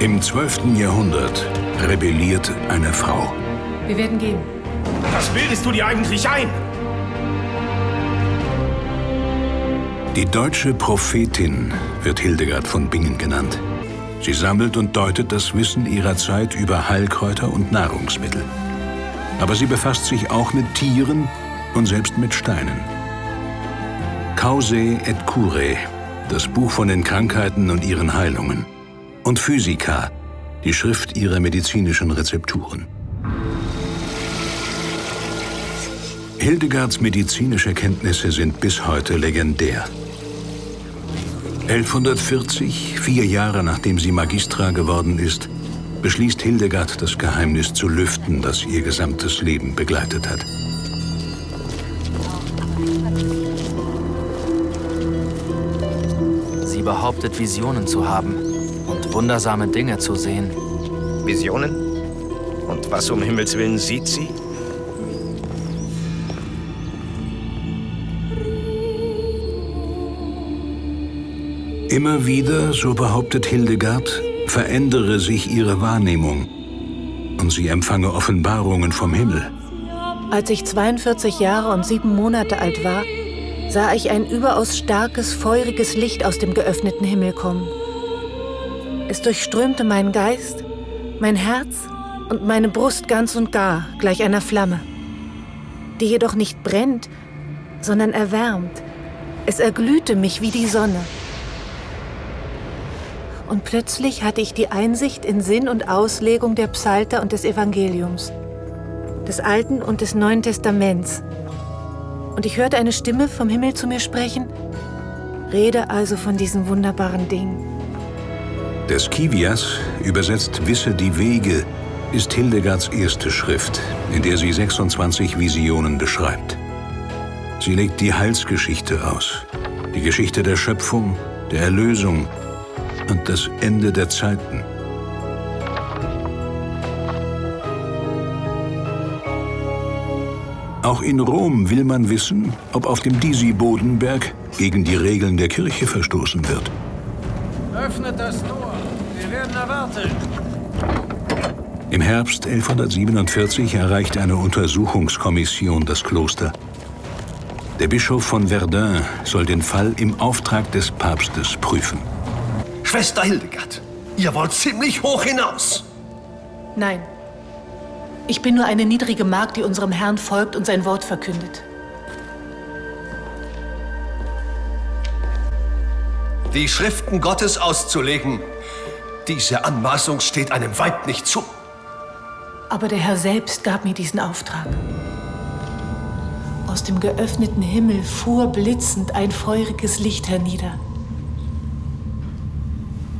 Im 12. Jahrhundert rebelliert eine Frau. Wir werden gehen. Was bildest du dir eigentlich ein? Die deutsche Prophetin wird Hildegard von Bingen genannt. Sie sammelt und deutet das Wissen ihrer Zeit über Heilkräuter und Nahrungsmittel. Aber sie befasst sich auch mit Tieren und selbst mit Steinen. Causae et Curae, das Buch von den Krankheiten und ihren Heilungen. Und Physica, die Schrift ihrer medizinischen Rezepturen. Hildegards medizinische Kenntnisse sind bis heute legendär. 1140, vier Jahre nachdem sie Magistra geworden ist, beschließt Hildegard, das Geheimnis zu lüften, das ihr gesamtes Leben begleitet hat. Sie behauptet, Visionen zu haben wundersame Dinge zu sehen. Visionen? Und was um Himmels Willen sieht sie? Immer wieder, so behauptet Hildegard, verändere sich ihre Wahrnehmung und sie empfange Offenbarungen vom Himmel. Als ich 42 Jahre und sieben Monate alt war, sah ich ein überaus starkes, feuriges Licht aus dem geöffneten Himmel kommen. Es durchströmte meinen Geist, mein Herz und meine Brust ganz und gar, gleich einer Flamme, die jedoch nicht brennt, sondern erwärmt. Es erglühte mich wie die Sonne und plötzlich hatte ich die Einsicht in Sinn und Auslegung der Psalter und des Evangeliums, des Alten und des Neuen Testaments. Und ich hörte eine Stimme vom Himmel zu mir sprechen, rede also von diesen wunderbaren Dingen. Des Kivias, übersetzt Wisse die Wege, ist Hildegards erste Schrift, in der sie 26 Visionen beschreibt. Sie legt die Heilsgeschichte aus, die Geschichte der Schöpfung, der Erlösung, und das Ende der Zeiten. Auch in Rom will man wissen, ob auf dem Disi-Bodenberg gegen die Regeln der Kirche verstoßen wird. Öffnet das Tor. Werden erwartet. Im Herbst 1147 erreicht eine Untersuchungskommission das Kloster. Der Bischof von Verdun soll den Fall im Auftrag des Papstes prüfen. Schwester Hildegard, ihr wollt ziemlich hoch hinaus. Nein. Ich bin nur eine niedrige Magd, die unserem Herrn folgt und sein Wort verkündet. Die Schriften Gottes auszulegen, diese Anmaßung steht einem Weib nicht zu. Aber der Herr selbst gab mir diesen Auftrag. Aus dem geöffneten Himmel fuhr blitzend ein feuriges Licht hernieder.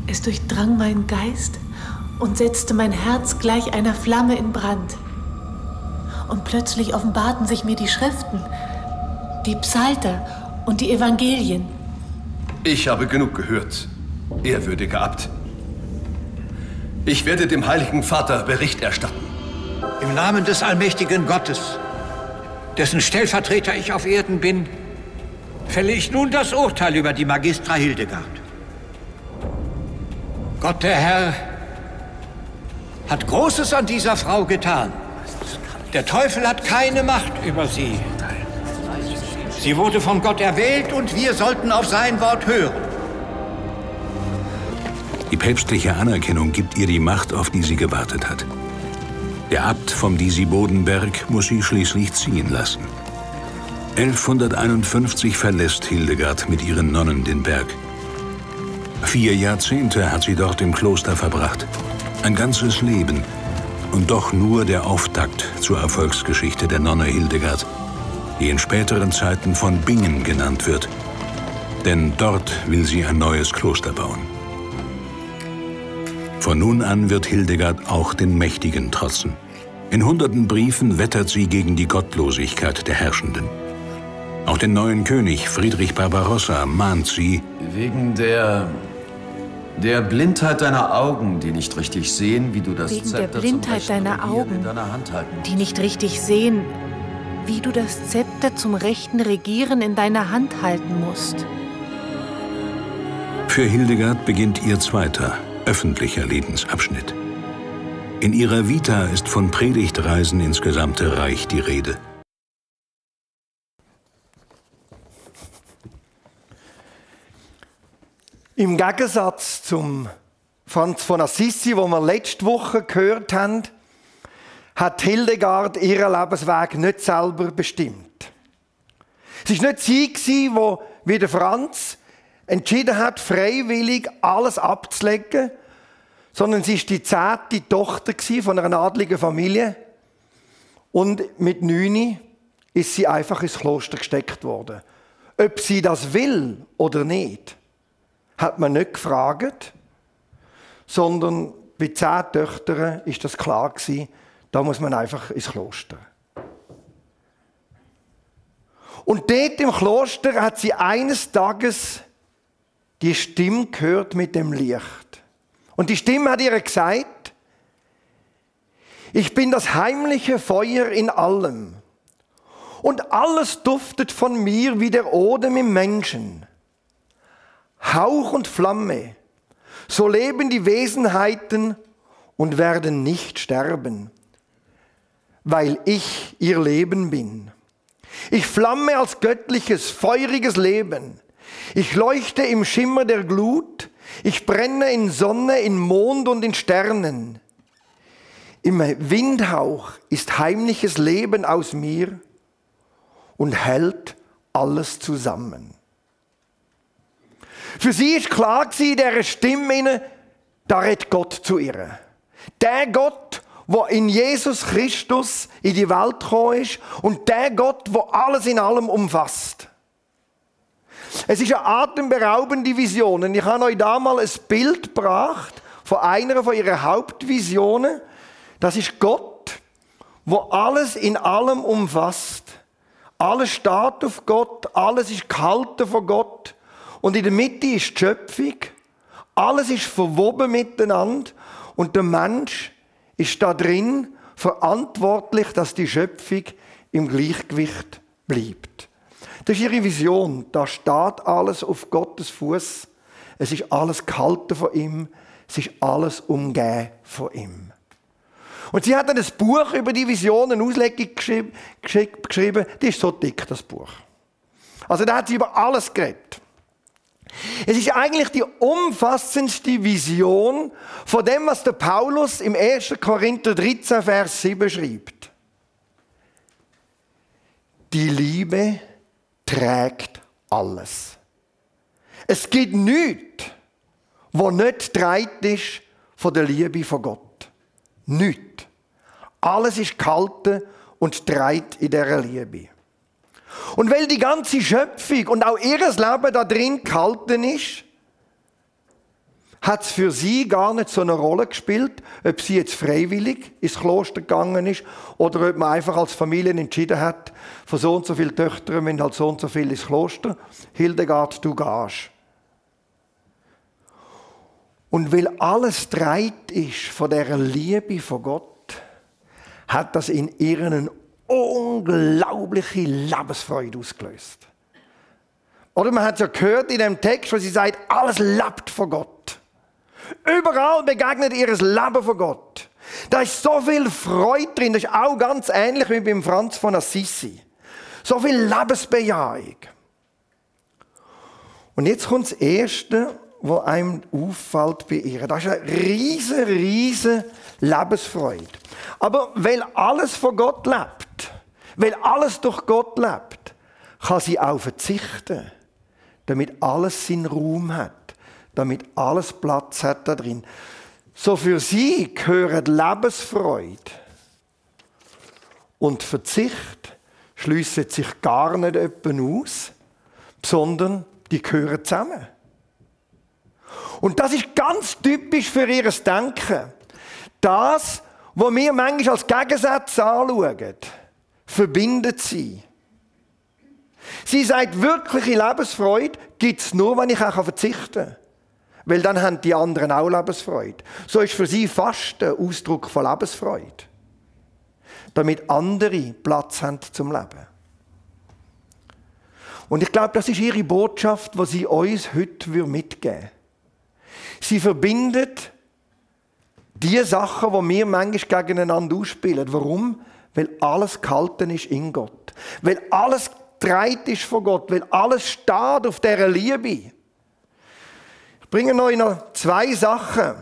Es durchdrang meinen Geist und setzte mein Herz gleich einer Flamme in Brand. Und plötzlich offenbarten sich mir die Schriften, die Psalter und die Evangelien. Ich habe genug gehört, ehrwürdiger Abt. Ich werde dem Heiligen Vater Bericht erstatten. Im Namen des allmächtigen Gottes, dessen Stellvertreter ich auf Erden bin, fälle ich nun das Urteil über die Magistra Hildegard. Gott der Herr hat Großes an dieser Frau getan. Der Teufel hat keine Macht über sie. Sie wurde von Gott erwählt und wir sollten auf sein Wort hören. Die päpstliche Anerkennung gibt ihr die Macht, auf die sie gewartet hat. Der Abt vom Disi-Bodenberg muss sie schließlich ziehen lassen. 1151 verlässt Hildegard mit ihren Nonnen den Berg. Vier Jahrzehnte hat sie dort im Kloster verbracht. Ein ganzes Leben. Und doch nur der Auftakt zur Erfolgsgeschichte der Nonne Hildegard, die in späteren Zeiten von Bingen genannt wird. Denn dort will sie ein neues Kloster bauen. Von nun an wird Hildegard auch den Mächtigen trotzen. In hunderten Briefen wettert sie gegen die Gottlosigkeit der Herrschenden. Auch den neuen König Friedrich Barbarossa mahnt sie. Wegen der der Blindheit deiner Augen, die nicht richtig sehen, wie du das Wegen Zepter der Blindheit deiner Augen, die nicht richtig sehen, wie du das Zepter zum rechten Regieren in deiner Hand halten musst. Für Hildegard beginnt ihr zweiter, öffentlicher Lebensabschnitt. In ihrer Vita ist von Predigtreisen ins gesamte Reich die Rede. Im Gegensatz zum Franz von Assisi, wo wir letzte Woche gehört haben, hat Hildegard ihren Lebensweg nicht selber bestimmt. Es war nicht sie, die, wie der Franz, entschieden hat, freiwillig alles abzulegen, sondern sie ist die zehnte Tochter von einer adligen Familie und mit neun ist sie einfach ins Kloster gesteckt worden. Ob sie das will oder nicht, hat man nicht gefragt, sondern bei zehn Töchtern ist das klar gewesen, da muss man einfach ins Kloster. Und dort im Kloster hat sie eines Tages die Stimme gehört mit dem Licht. Und die Stimme hat ihr gesagt, ich bin das heimliche Feuer in allem. Und alles duftet von mir wie der Odem im Menschen. Hauch und Flamme. So leben die Wesenheiten und werden nicht sterben, weil ich ihr Leben bin. Ich flamme als göttliches, feuriges Leben. Ich leuchte im Schimmer der Glut. Ich brenne in Sonne, in Mond und in Sternen. Im Windhauch ist heimliches Leben aus mir und hält alles zusammen. Für sie ist klar gewesen, dieser Stimme, da redet Gott zu ihr. Der Gott, wo in Jesus Christus in die Welt gekommen ist und der Gott, wo alles in allem umfasst. Es ist eine atemberaubende Vision. Und ich habe euch da mal ein Bild gebracht von einer von ihren Hauptvisionen. Das ist Gott, wo alles in allem umfasst. Alles steht auf Gott, alles ist gehalten von Gott. Und in der Mitte ist die Schöpfung. Alles ist verwoben miteinander. Und der Mensch ist da drin verantwortlich, dass die Schöpfung im Gleichgewicht bleibt. Das ist ihre Vision. Da steht alles auf Gottes Fuß. Es ist alles gehalten von ihm. Es ist alles umgeben von ihm. Und sie hat dann ein Buch über die Vision, eine Auslegung geschrieben, geschrieben. Die ist so dick, das Buch. Also da hat sie über alles geredet. Es ist eigentlich die umfassendste Vision von dem, was der Paulus im 1. Korinther 13, Vers 7 schreibt. Die Liebe trägt alles. Es gibt nichts, wo nicht trägt ist von der Liebe von Gott. Nichts. Alles ist gehalten und trägt in dieser Liebe. Und weil die ganze Schöpfung und auch ihr Leben da drin gehalten ist, hat es für sie gar nicht so eine Rolle gespielt, ob sie jetzt freiwillig ins Kloster gegangen ist oder ob man einfach als Familie entschieden hat, von so und so vielen Töchtern wenn halt so und so viel ins Kloster. Hildegard, du gehst. Und weil alles dreit ist von der Liebe von Gott, hat das in ihren unglaubliche Lebensfreude ausgelöst. Oder man hat ja gehört in dem Text, wo sie sagt, alles lebt von Gott. Überall begegnet ihr Leben von Gott. Da ist so viel Freude drin. Das ist auch ganz ähnlich wie beim Franz von Assisi. So viel Lebensbejahung. Und jetzt kommt das Erste, was einem auffällt bei ihr. Das ist eine riesige, riesige Lebensfreude. Aber weil alles von Gott lebt, weil alles durch Gott lebt, kann sie auch verzichten, damit alles seinen Raum hat, damit alles Platz hat da drin. So für sie gehören Lebensfreude und Verzicht schliessen sich gar nicht öppen aus, sondern die gehören zusammen. Und das ist ganz typisch für ihr Denken. Das, was wir manchmal als Gegensatz anschauen, verbindet sie. Sie sagt, wirkliche Lebensfreude gibt es nur, wenn ich auch verzichten kann. Weil dann haben die anderen auch Lebensfreude. So ist für sie Fasten Ausdruck von Lebensfreude. Damit andere Platz haben zum Leben. Und ich glaube, das ist ihre Botschaft, die sie uns heute mitgeben würde. Sie verbindet Die Sachen, die wir manchmal gegeneinander ausspielen. Warum? Weil alles gehalten ist in Gott. Weil alles getragen ist von Gott. Weil alles steht auf dieser Liebe. Ich bringe euch noch zwei Sachen,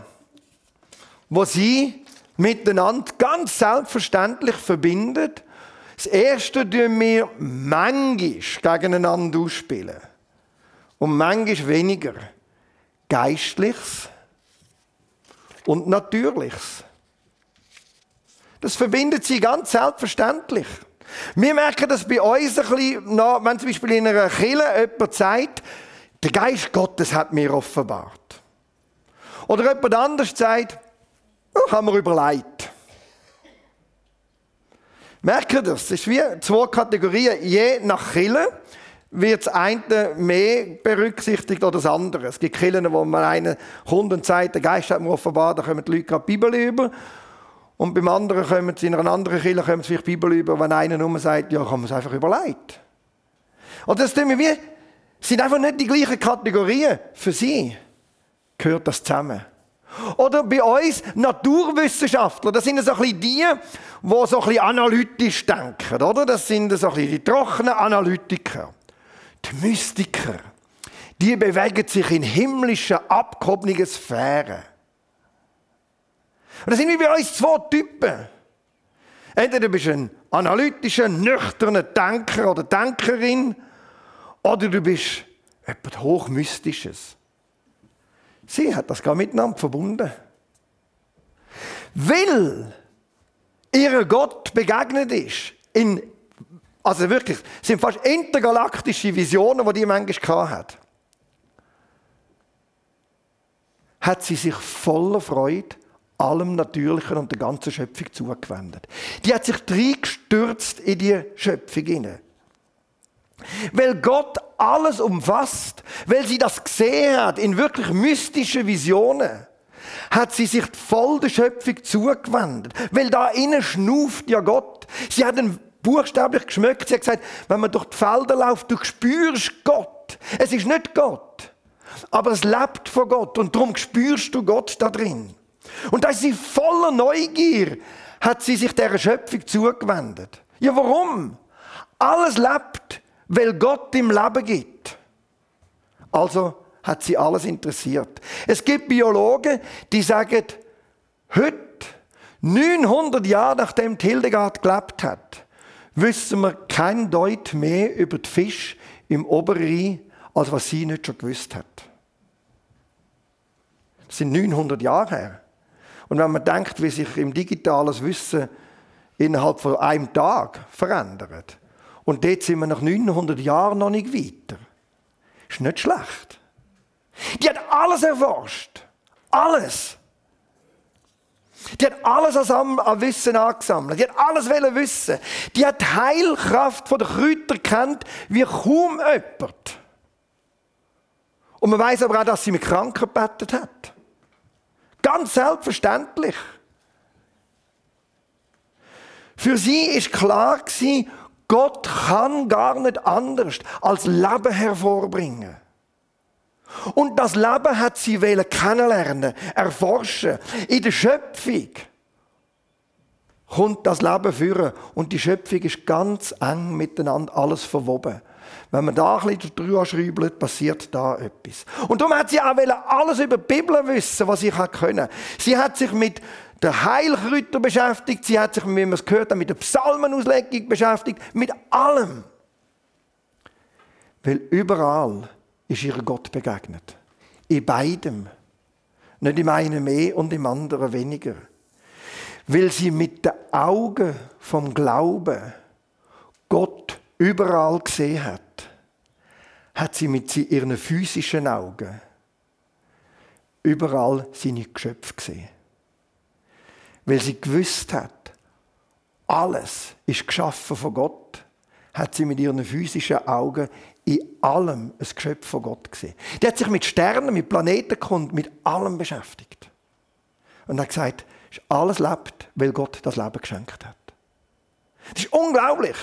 wo sie miteinander ganz selbstverständlich verbinden. Das erste tun wir manchmal gegeneinander ausspielen. Und manchmal weniger. Geistliches und Natürliches. Das verbindet sie ganz selbstverständlich. Wir merken das bei uns ein bisschen, wenn zum Beispiel in einer Kirche jemand sagt, der Geist Gottes hat mir offenbart. Oder jemand anders sagt, oh, haben wir überlegt. Merkt ihr das? Das ist wie zwei Kategorien. Je nach Kirche wird das eine mehr berücksichtigt oder das andere. Es gibt Kirchen, wo man einen kommt und sagt, der Geist hat mir offenbart, da kommen die Leute die Bibel über. Und beim anderen kommen sie in einer anderen Kirche kommen sie vielleicht die Bibel über, wenn einer nur sagt, ja, kann man es einfach überlegt. Und das tun wir wie, sind einfach nicht die gleichen Kategorien. Für sie gehört das zusammen. Oder bei uns Naturwissenschaftler, das sind so ein bisschen die, die so ein bisschen analytisch denken, oder? Das sind so ein bisschen die trockenen Analytiker. Die Mystiker, die bewegen sich in himmlischen, abgehobenen Sphären. Und das sind wie bei uns zwei Typen. Entweder du bist ein analytischer, nüchterner Denker oder Denkerin, oder du bist etwas Hochmystisches. Sie hat das gar miteinander verbunden. Weil ihr Gott begegnet ist, in, also wirklich, es sind fast intergalaktische Visionen, die die manchmal hat, hat sie sich voller Freude allem Natürlichen und der ganzen Schöpfung zugewendet. Die hat sich reingestürzt in die Schöpfung hinein. Weil Gott alles umfasst, weil sie das gesehen hat in wirklich mystischen Visionen, hat sie sich voll der Schöpfung zugewendet. Weil da innen schnuft ja Gott. Sie hat ihn buchstäblich geschmückt. Sie hat gesagt, wenn man durch die Felder läuft, du spürst Gott. Es ist nicht Gott, aber es lebt von Gott und darum spürst du Gott da drin. Und da ist sie voller Neugier, hat sie sich der Schöpfung zugewendet. Ja, warum? Alles lebt weil Gott im Leben gibt. Also hat sie alles interessiert. Es gibt Biologen, die sagen, heute, 900 Jahre nachdem Hildegard gelebt hat, wissen wir kein Deut mehr über die Fisch im Oberrhein, als was sie nicht schon gewusst hat. Das sind 900 Jahre her. Und wenn man denkt, wie sich im digitales Wissen innerhalb von einem Tag verändert, und dort sind wir nach 900 Jahren noch nicht weiter. Ist nicht schlecht. Die hat alles erforscht. Alles. Die hat alles an Wissen angesammelt. Die hat alles wissen. Die hat die Heilkraft der Kräuter kennt wie kaum jemand. Und man weiß aber auch, dass sie mit Kranken gebetet hat. Ganz selbstverständlich. Für sie ist klar gewesen, Gott kann gar nicht anders als Leben hervorbringen. Und das Leben hat sie kennenlernen, erforschen. In der Schöpfung kommt das Leben führen. Und die Schöpfung ist ganz eng miteinander alles verwoben. Wenn man da ein bisschen drüber schreibt, passiert da etwas. Und darum hat sie auch alles über die Bibel wissen, was sie können. Sie hat sich mit der Heilkräuter beschäftigt, sie hat sich, wie wir es gehört haben, mit der Psalmenauslegung beschäftigt, mit allem. Weil überall ist ihr Gott begegnet. In beidem. Nicht im einen mehr und im anderen weniger. Weil sie mit den Augen vom Glauben Gott überall gesehen hat, hat sie mit ihren physischen Augen überall seine Geschöpfe gesehen weil sie gewusst hat, alles ist geschaffen von Gott, hat sie mit ihren physischen Augen in allem ein Geschöpf von Gott gesehen. Die hat sich mit Sternen, mit Planeten mit allem beschäftigt. Und hat gesagt, alles lebt, weil Gott das Leben geschenkt hat. Das ist unglaublich.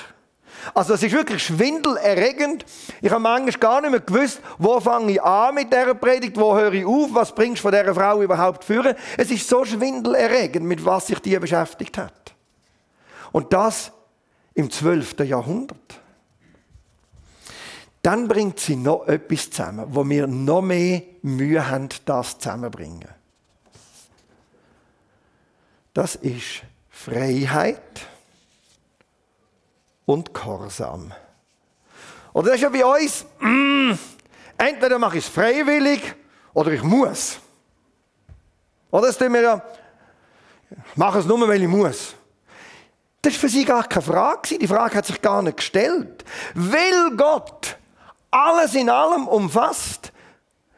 Also es ist wirklich schwindelerregend. Ich habe manchmal gar nicht mehr gewusst, wo fange ich an mit dieser Predigt, wo höre ich auf, was bringst du von dieser Frau überhaupt führen. Es ist so schwindelerregend, mit was sich die beschäftigt hat. Und das im 12. Jahrhundert. Dann bringt sie noch etwas zusammen, wo wir noch mehr Mühe haben, das zusammenzubringen. Das ist Freiheit und Gehorsam. Oder das ist ja bei uns, mm, entweder mache ich es freiwillig oder ich muss. Oder das tun wir ja, ich mache es nur, weil ich muss. Das war für sie gar keine Frage. Die Frage hat sich gar nicht gestellt. Will Gott alles in allem umfasst,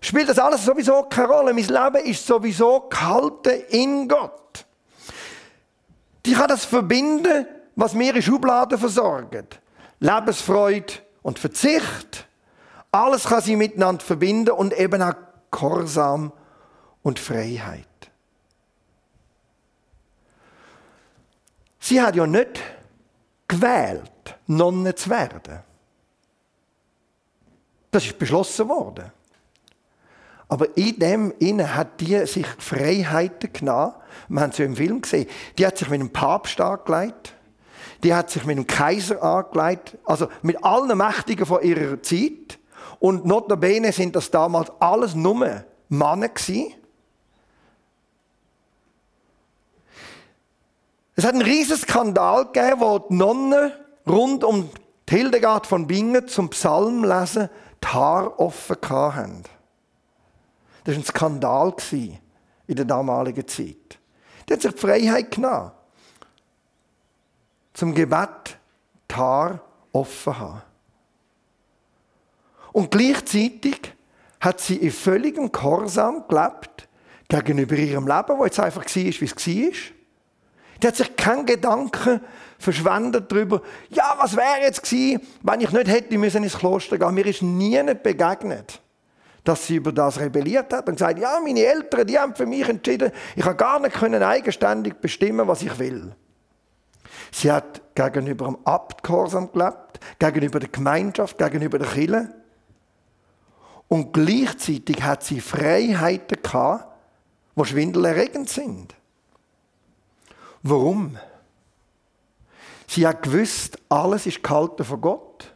spielt das alles sowieso keine Rolle. Mein Leben ist sowieso gehalten in Gott. Die kann das verbinden was mir in Schubladen versorgt. Lebensfreude und Verzicht. Alles kann sie miteinander verbinden und eben auch Gehorsam und Freiheit. Sie hat ja nicht gewählt, Nonne zu werden. Das ist beschlossen worden. Aber in dem innen hat die sich Freiheiten genommen. Wir haben es ja im Film gesehen. Die hat sich mit dem Papst angelegt die hat sich mit dem Kaiser angelegt, also mit allen Mächtigen von ihrer Zeit. Und notabene sind das damals alles nur Männer gewesen. Es hat einen riesen Skandal gegeben, wo die Nonnen rund um Hildegard von Bingen zum Psalmlesen die Haare offen hatten. Das war ein Skandal in der damaligen Zeit. Die hat sich die Freiheit genommen zum Gebet die Haare offen haben. Und gleichzeitig hat sie in völligem Gehorsam gelebt gegenüber ihrem Leben, wo jetzt einfach war, wie es war. Die hat sich keinen Gedanken verschwendet darüber, ja, was wäre jetzt gewesen, wenn ich nicht hätte müssen ins Kloster gehen. Mir ist nie begegnet, dass sie über das rebelliert hat und gesagt, ja, meine Eltern, die haben für mich entschieden, ich kann gar nicht eigenständig bestimmen, was ich will. Sie hat gegenüber dem Abt gehorsam gelebt, gegenüber der Gemeinschaft, gegenüber der Kirche. Und gleichzeitig hat sie Freiheiten gehabt, die schwindelerregend sind. Warum? Sie hat gewusst, alles ist gehalten von Gott.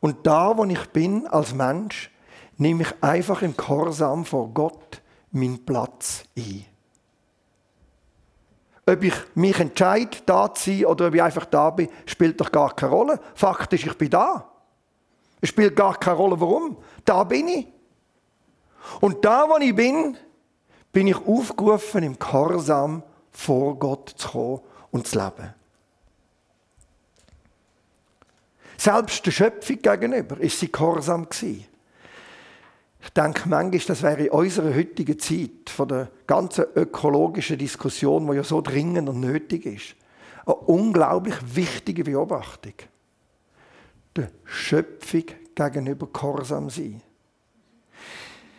Und da, wo ich bin als Mensch, nehme ich einfach im Gehorsam vor Gott meinen Platz ein. Ob ich mich entscheide, da zu sein oder ob ich einfach da bin, spielt doch gar keine Rolle. Faktisch, ich bin da. Es spielt gar keine Rolle, warum. Da bin ich. Und da, wo ich bin, bin ich aufgerufen, im Gehorsam vor Gott zu kommen und zu leben. Selbst der Schöpfung gegenüber ist sie gehorsam gewesen. Ich denke manchmal, das wäre in unserer heutigen Zeit, von der ganzen ökologischen Diskussion, die ja so dringend und nötig ist, eine unglaublich wichtige Beobachtung. Der Schöpfung gegenüber Gehorsam sein.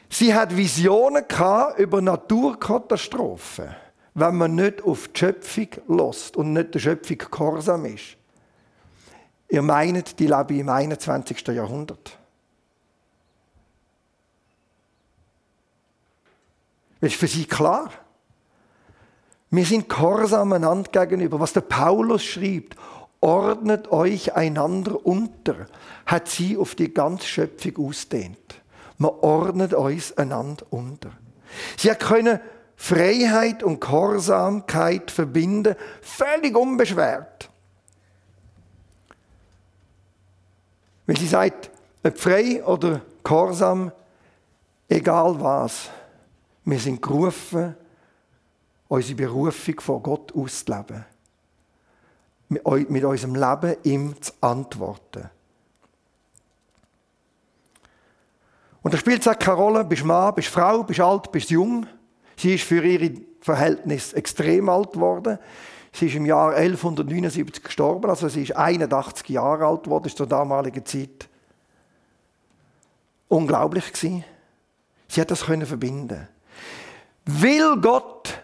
Sie hat Visionen über Naturkatastrophen, wenn man nicht auf die Schöpfung lässt und nicht der Schöpfung gehorsam ist. Ihr meint, die lebe im 21. Jahrhundert. Das ist für sie klar. Wir sind gehorsam einander gegenüber. Was der Paulus schreibt, ordnet euch einander unter, hat sie auf die ganze Schöpfung ausdehnt. Man ordnet euch einander unter. Sie können Freiheit und Gehorsamkeit verbinden, völlig unbeschwert. Wenn sie sagt, ob frei oder gehorsam, egal was. Wir sind gerufen, unsere Berufung von Gott auszuleben. Mit unserem Leben ihm zu antworten. Und da spielt es auch keine Rolle, bist du Mann, bist du Frau, bist du alt, bist du jung. Sie ist für ihre Verhältnisse extrem alt geworden. Sie ist im Jahr 1179 gestorben, also sie ist 81 Jahre alt geworden, ist zur damaligen Zeit. Unglaublich gewesen. Sie hat das können verbinden will Gott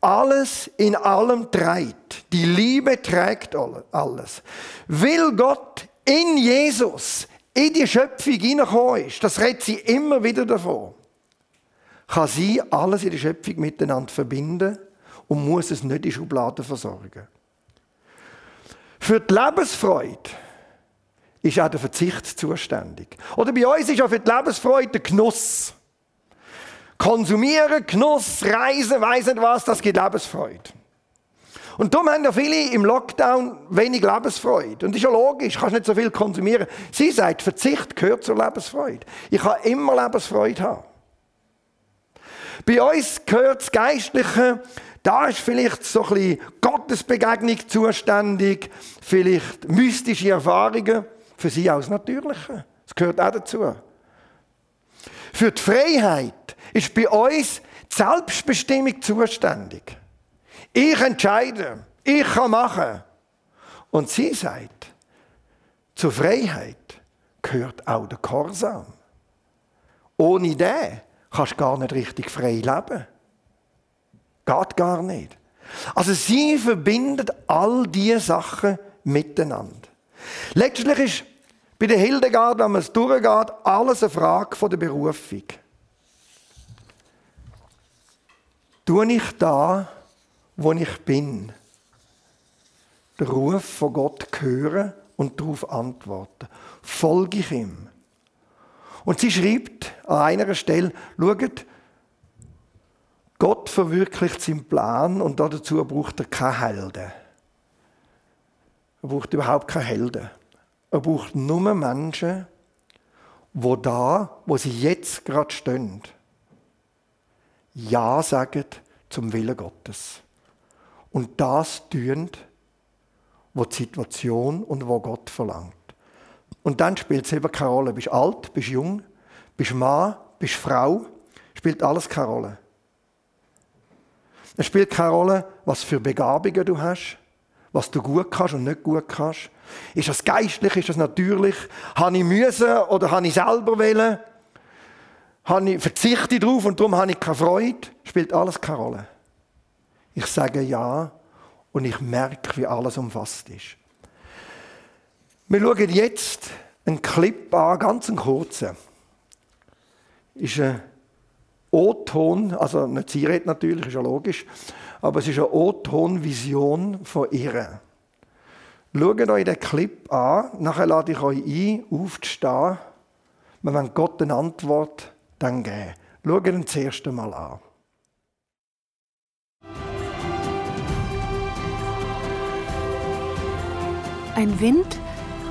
alles in allem treibt, Die Liebe trägt alles. Will Gott in Jesus in die Schöpfung hineingekommen ist, das redet sie immer wieder davon, kann sie alles in der Schöpfung miteinander verbinden und muss es nicht in Schubladen versorgen. Für die Lebensfreude ist auch der Verzicht zuständig. Oder bei uns ist auch für die Lebensfreude der Genuss. Konsumieren, Genuss, Reisen, weiss nicht was, das gibt Lebensfreude. Und darum haben ja viele im Lockdown wenig Lebensfreude. Und das ist ja logisch, kannst nicht so viel konsumieren. Sie sagt, Verzicht gehört zur Lebensfreude. Ich kann immer Lebensfreude haben. Bei uns gehört das Geistliche, da ist vielleicht so ein bisschen Gottesbegegnung zuständig, vielleicht mystische Erfahrungen, für sie auch das Natürliche. Das gehört auch dazu. Für die Freiheit ist bei uns die Selbstbestimmung zuständig. Ich entscheide, ich kann machen. Und sie sagt, zur Freiheit gehört auch der Korsam. Ohne den kannst du gar nicht richtig frei leben. Geht gar nicht. Also sie verbindet all diese Sachen miteinander. Letztlich ist bei der Hildegard, wenn man es durchgeht, alles eine Frage der Berufung. Tue ich da, wo ich bin, den Ruf von Gott hören und darauf antworten? Folge ich ihm? Und sie schreibt an einer Stelle, schaut, Gott verwirklicht seinen Plan und dazu braucht er keine Helden. Er braucht überhaupt keine Helden. Er braucht nur Menschen, wo da, wo sie jetzt gerade stehen, Ja sagen zum Willen Gottes. Und das tun, wo die Situation und wo Gott verlangt. Und dann spielt es eben keine Rolle. Bist alt, bist jung, bist Mann, bist Frau, spielt alles keine Rolle. Es spielt keine Rolle, was für Begabungen du hast, was du gut kannst und nicht gut kannst. Ist das geistlich, ist das natürlich? Habe ich müssen oder habe ich selber wollen? Habe ich, verzichte ich darauf und darum habe ich keine Freude? Spielt alles keine Rolle. Ich sage ja und ich merke, wie alles umfasst ist. Wir schauen jetzt einen Clip an, ganz einen kurzen. Ist ein O-Ton, also nicht sie redet natürlich, ist ja logisch, aber es ist eine O-Ton-Vision von ihr. Schaut euch den Clip an, nachher lade ich euch ein, aufzustehen. Wir wollen Gott eine Antwort dann geben. Schaut ihn das erste Mal an. Ein Wind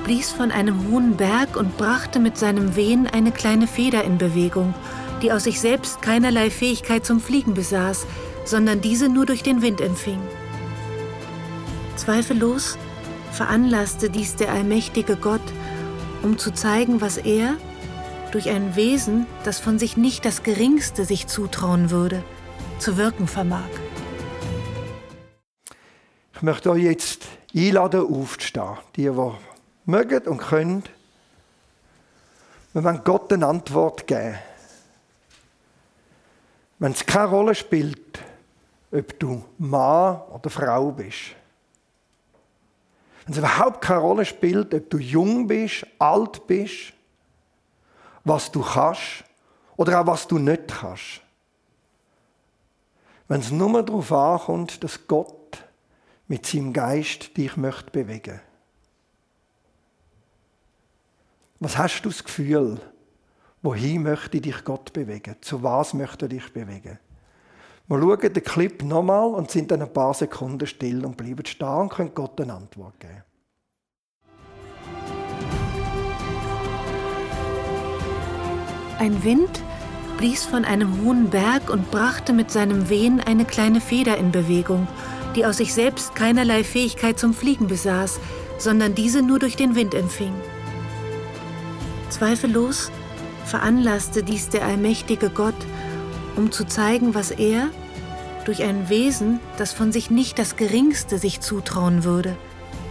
blies von einem hohen Berg und brachte mit seinem Wehen eine kleine Feder in Bewegung, die aus sich selbst keinerlei Fähigkeit zum Fliegen besaß, sondern diese nur durch den Wind empfing. Zweifellos veranlasste dies der allmächtige Gott, um zu zeigen, was er durch ein Wesen, das von sich nicht das geringste sich zutrauen würde, zu wirken vermag. Ich möchte euch jetzt einladen, aufzustehen. Die, die mögen und können. Wir wollen Gott eine Antwort geben. Wenn es keine Rolle spielt, ob du Mann oder Frau bist. Wenn es überhaupt keine Rolle spielt, ob du jung bist, alt bist, was du kannst oder auch was du nicht kannst. Wenn es nur darauf ankommt, dass Gott mit seinem Geist dich möchte bewegen. Was hast du das Gefühl? Wohin möchte dich Gott bewegen? Zu was möchte er dich bewegen? Wir schauen den Clip nochmal und sind dann ein paar Sekunden still und bleiben stehen und können Gott eine Antwort geben. Ein Wind blies von einem hohen Berg und brachte mit seinem Wehen eine kleine Feder in Bewegung, die aus sich selbst keinerlei Fähigkeit zum Fliegen besaß, sondern diese nur durch den Wind empfing. Zweifellos veranlasste dies der allmächtige Gott, um zu zeigen, was er, durch ein Wesen, das von sich nicht das geringste sich zutrauen würde,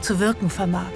zu wirken vermag.